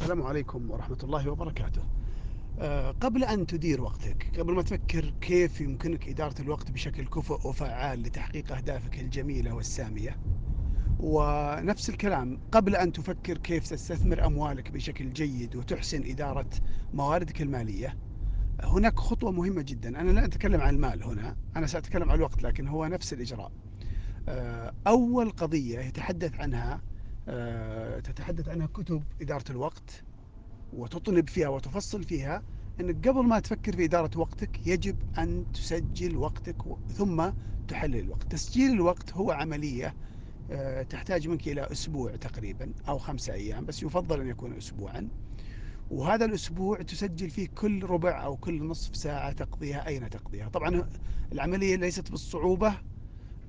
السلام عليكم ورحمة الله وبركاته. أه، قبل أن تدير وقتك قبل ما تفكر كيف يمكنك إدارة الوقت بشكل كفؤ وفعال لتحقيق أهدافك الجميلة والسامية ونفس الكلام قبل أن تفكر كيف تستثمر أموالك بشكل جيد وتحسن إدارة مواردك المالية هناك خطوة مهمة جدا. أنا لا أتكلم عن المال هنا أنا سأتكلم عن الوقت لكن هو نفس الإجراء. أه، أول قضية يتحدث عنها أه، تتحدث عنها كتب إدارة الوقت وتطنب فيها وتفصل فيها أنك قبل ما تفكر في إدارة وقتك يجب أن تسجل وقتك ثم تحلل الوقت. تسجيل الوقت هو عملية آه، تحتاج منك إلى أسبوع تقريبا أو خمسة أيام بس يفضل أن يكون أسبوعا. وهذا الأسبوع تسجل فيه كل ربع أو كل نصف ساعة تقضيها أين تقضيها. طبعا العملية ليست بالصعوبة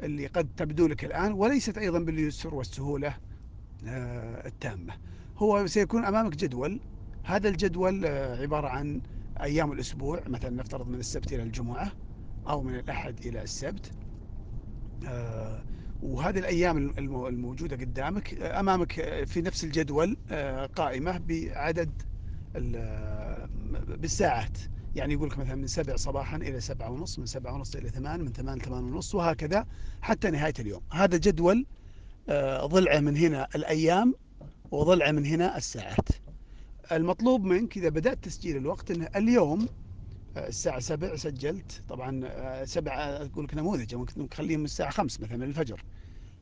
اللي قد تبدو لك الآن وليست أيضا باليسر والسهولة. التامة. هو سيكون أمامك جدول. هذا الجدول آه، عبارة عن أيام الأسبوع. مثلا نفترض من السبت إلى الجمعة أو من الأحد إلى السبت. آه، وهذه الأيام الموجودة قدامك. آه، أمامك في نفس الجدول قائمة بعدد بالساعات. يعني يقول لك مثلا من سبع صباحا إلى سبعة ونص من سبعة ونص إلى ثمان من ثمان ثمان ونص وهكذا حتى نهاية اليوم. هذا جدول ضلعه من هنا الأيام وضلعه من هنا الساعات. المطلوب منك إذا بدأت تسجيل الوقت أنه اليوم آه، الساعة سبع سجلت. طبعا آه، سبعة أقول لك نموذج ممكن تخليهم الساعة خمس مثلا من الفجر.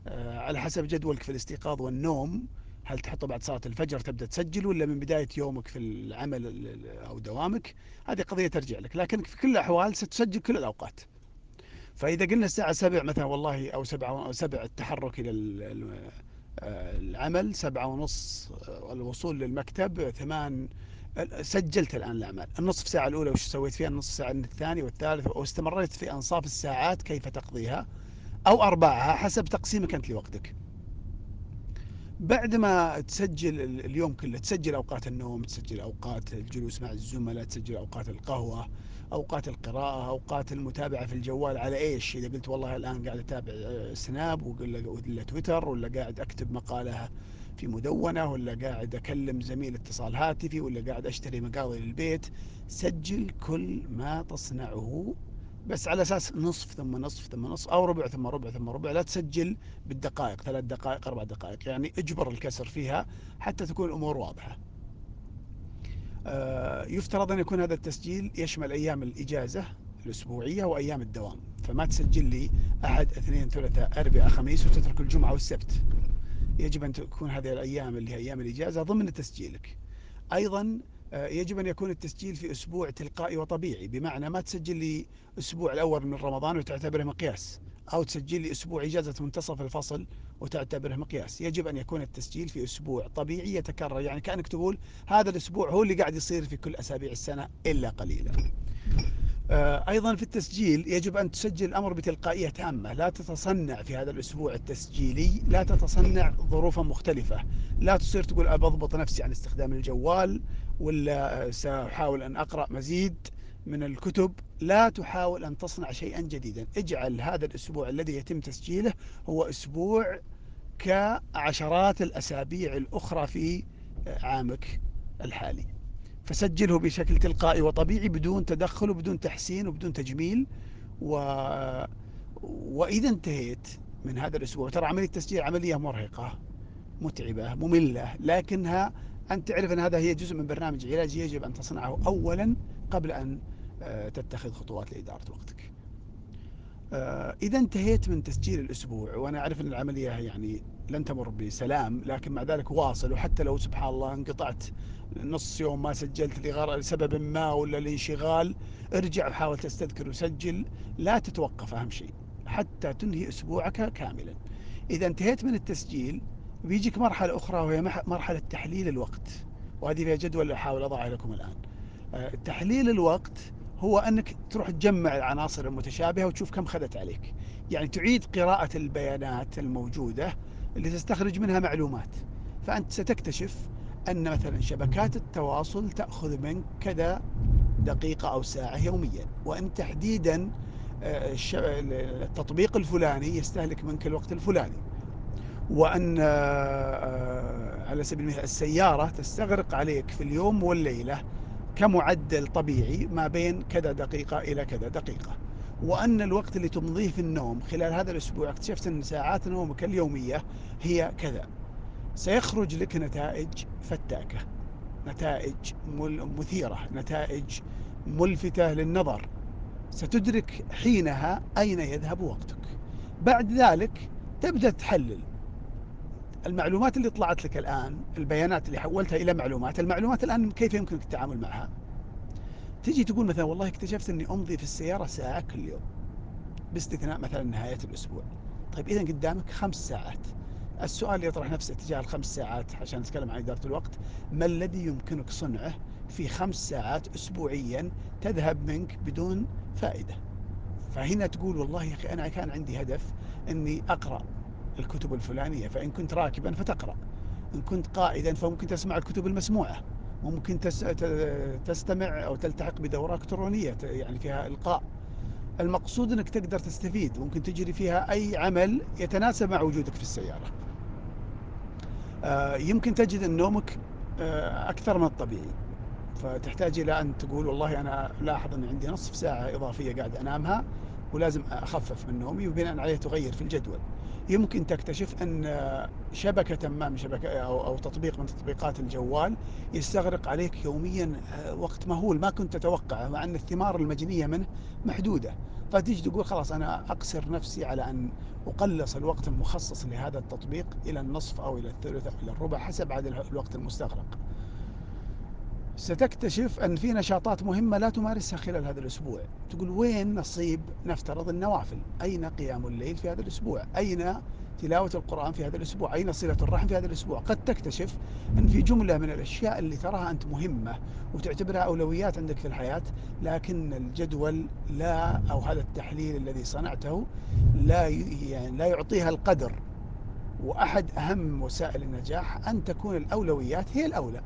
آه، على حسب جدولك في الاستيقاظ والنوم هل تحطه بعد صلاة الفجر تبدأ تسجل ولا من بداية يومك في العمل أو دوامك؟ هذه قضية ترجع لك لكن في كل الأحوال ستسجل كل الأوقات. فإذا قلنا الساعة سبع مثلا والله أو سبعة أو سبع التحرك إلى العمل سبعة ونص آه، الوصول للمكتب ثمان سجلت الآن الأعمال. النصف ساعة الأولى وش سويت فيها؟ النصف ساعة الثاني والثالث واستمريت في أنصاف الساعات كيف تقضيها؟ أو أرباعها حسب تقسيمك أنت لوقتك. بعد ما تسجل اليوم كله تسجل أوقات النوم تسجل أوقات الجلوس مع الزملاء تسجل أوقات القهوة أوقات القراءة أوقات المتابعة في الجوال على إيش؟ إذا قلت والله الآن قاعد أتابع آه، سناب ولا تويتر ولا قاعد أكتب مقالة في مدونة ولا قاعد أكلم زميل اتصال هاتفي ولا قاعد أشتري مقاضي للبيت. سجل كل ما تصنعه بس على أساس نصف ثم نصف ثم نصف أو ربع ثم ربع ثم ربع. لا تسجل بالدقائق ثلاث دقائق أربع دقائق يعني اجبر الكسر فيها حتى تكون الأمور واضحة. آه، يفترض أن يكون هذا التسجيل يشمل أيام الإجازة الأسبوعية وأيام الدوام. فما تسجل لي أحد اثنين ثلاثة أربعة خميس وتترك الجمعة والسبت. يجب أن تكون هذه الأيام اللي هي أيام الإجازة ضمن تسجيلك. أيضا آه، يجب أن يكون التسجيل في أسبوع تلقائي وطبيعي بمعنى ما تسجل لي أسبوع الأول من رمضان وتعتبره مقياس. أو تسجل لي أسبوع إجازة منتصف الفصل وتعتبره مقياس. يجب أن يكون التسجيل في أسبوع طبيعي يتكرر. يعني كأنك تقول هذا الأسبوع هو اللي قاعد يصير في كل أسابيع السنة إلا قليلا. آه، أيضا في التسجيل يجب أن تسجل الأمر بتلقائية تامة. لا تتصنع في هذا الأسبوع التسجيلي لا تتصنع ظروفا مختلفة. لا تصير تقول أضبط نفسي عن استخدام الجوال ولا سأحاول أن أقرأ مزيد. من الكتب لا تحاول أن تصنع شيئا جديدا. اجعل هذا الأسبوع الذي يتم تسجيله هو أسبوع كعشرات الأسابيع الأخرى في عامك الحالي. فسجله بشكل تلقائي وطبيعي بدون تدخل وبدون تحسين وبدون تجميل. و... وإذا انتهيت من هذا الأسبوع ترى عملية التسجيل عملية مرهقة متعبة مملة لكنها أن تعرف أن هذا هي جزء من برنامج علاجي يجب أن تصنعه أولا قبل أن تتخذ خطوات لإدارة وقتك. آه، إذا انتهيت من تسجيل الأسبوع وأنا أعرف أن العملية يعني لن تمر بسلام لكن مع ذلك واصل وحتى لو سبحان الله انقطعت نص يوم ما سجلت لسبب ما ولا لانشغال ارجع وحاول تستذكر وسجل لا تتوقف أهم شيء حتى تنهي أسبوعك كاملا. إذا انتهيت من التسجيل بيجيك مرحلة أخرى وهي مرحلة تحليل الوقت وهذه فيها جدول أحاول أضعها لكم الآن. آه، تحليل الوقت هو أنك تروح تجمع العناصر المتشابهة وتشوف كم خذت عليك. يعني تعيد قراءة البيانات الموجودة اللي تستخرج منها معلومات. فأنت ستكتشف أن مثلا شبكات التواصل تأخذ منك كذا دقيقة أو ساعة يوميا. وأن تحديدا آه، التطبيق الفلاني يستهلك منك الوقت الفلاني. وأن آه، على سبيل المثال السيارة تستغرق عليك في اليوم والليلة كمعدل طبيعي ما بين كذا دقيقة إلى كذا دقيقة. وأن الوقت اللي تمضيه في النوم خلال هذا الأسبوع اكتشفت أن ساعات نومك اليومية هي كذا. سيخرج لك نتائج فتاكة نتائج مثيرة نتائج ملفتة للنظر. ستدرك حينها أين يذهب وقتك. بعد ذلك تبدأ تحلل المعلومات اللي طلعت لك الآن البيانات اللي حولتها إلى معلومات المعلومات الآن كيف يمكنك التعامل معها؟ تجي تقول مثلا والله اكتشفت أني أمضي في السيارة ساعة كل يوم باستثناء مثلا نهاية الأسبوع. طيب إذا قدامك خمس ساعات. السؤال يطرح نفسه تجاه الخمس ساعات عشان نتكلم عن إدارة الوقت ما الذي يمكنك صنعه في خمس ساعات أسبوعيا تذهب منك بدون فائدة؟ فهنا تقول والله يا أخي أنا كان عندي هدف أني أقرأ. الكتب الفلانية فإن كنت راكبا فتقرأ. إن كنت قائدا فممكن تسمع الكتب المسموعة. ممكن تستمع أو تلتحق بدورة إلكترونية يعني فيها إلقاء. المقصود أنك تقدر تستفيد. ممكن تجري فيها أي عمل يتناسب مع وجودك في السيارة. آه، يمكن تجد أن نومك آه، أكثر من الطبيعي. فتحتاج إلى أن تقول والله أنا لاحظ أن عندي نصف ساعة إضافية قاعد أنامها ولازم أخفف من نومي وبناء عليه تغير في الجدول. يمكن تكتشف أن شبكة ما من شبكة أو, أو تطبيق من تطبيقات الجوال يستغرق عليك يوميا آه، وقت مهول ما كنت تتوقعه مع أن الثمار المجنية منه محدودة. فتيجي تقول خلاص أنا أقصر نفسي على أن أقلص الوقت المخصص لهذا التطبيق إلى النصف أو إلى الثلث أو إلى الربع حسب عدد الوقت المستغرق. ستكتشف أن في نشاطات مهمة لا تمارسها خلال هذا الأسبوع. تقول وين نصيب نفترض النوافل؟ أين قيام الليل في هذا الأسبوع؟ أين تلاوة القرآن في هذا الأسبوع؟ أين صلة الرحم في هذا الأسبوع؟ قد تكتشف أن في جملة من الأشياء اللي تراها أنت مهمة وتعتبرها أولويات عندك في الحياة لكن الجدول لا أو هذا التحليل الذي صنعته لا يعني لا يعطيها القدر. وأحد أهم وسائل النجاح أن تكون الأولويات هي الأولى.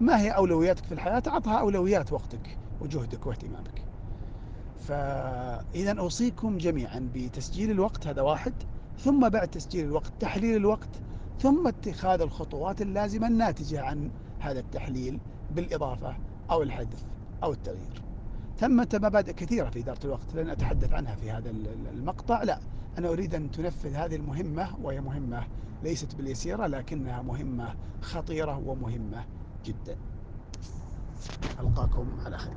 ما هي أولوياتك في الحياة؟ أعطها أولويات وقتك وجهدك واهتمامك. فإذا أوصيكم جميعا بتسجيل الوقت هذا واحد. ثم بعد تسجيل الوقت تحليل الوقت. ثم اتخاذ الخطوات اللازمة الناتجة عن هذا التحليل بالإضافة أو الحذف أو التغيير. ثمة مبادئ كثيرة في إدارة الوقت لن أتحدث عنها في هذا المقطع. لا أنا أريد أن تنفذ هذه المهمة وهي مهمة ليست باليسيرة لكنها مهمة خطيرة ومهمة. جدا. ألقاكم على خير.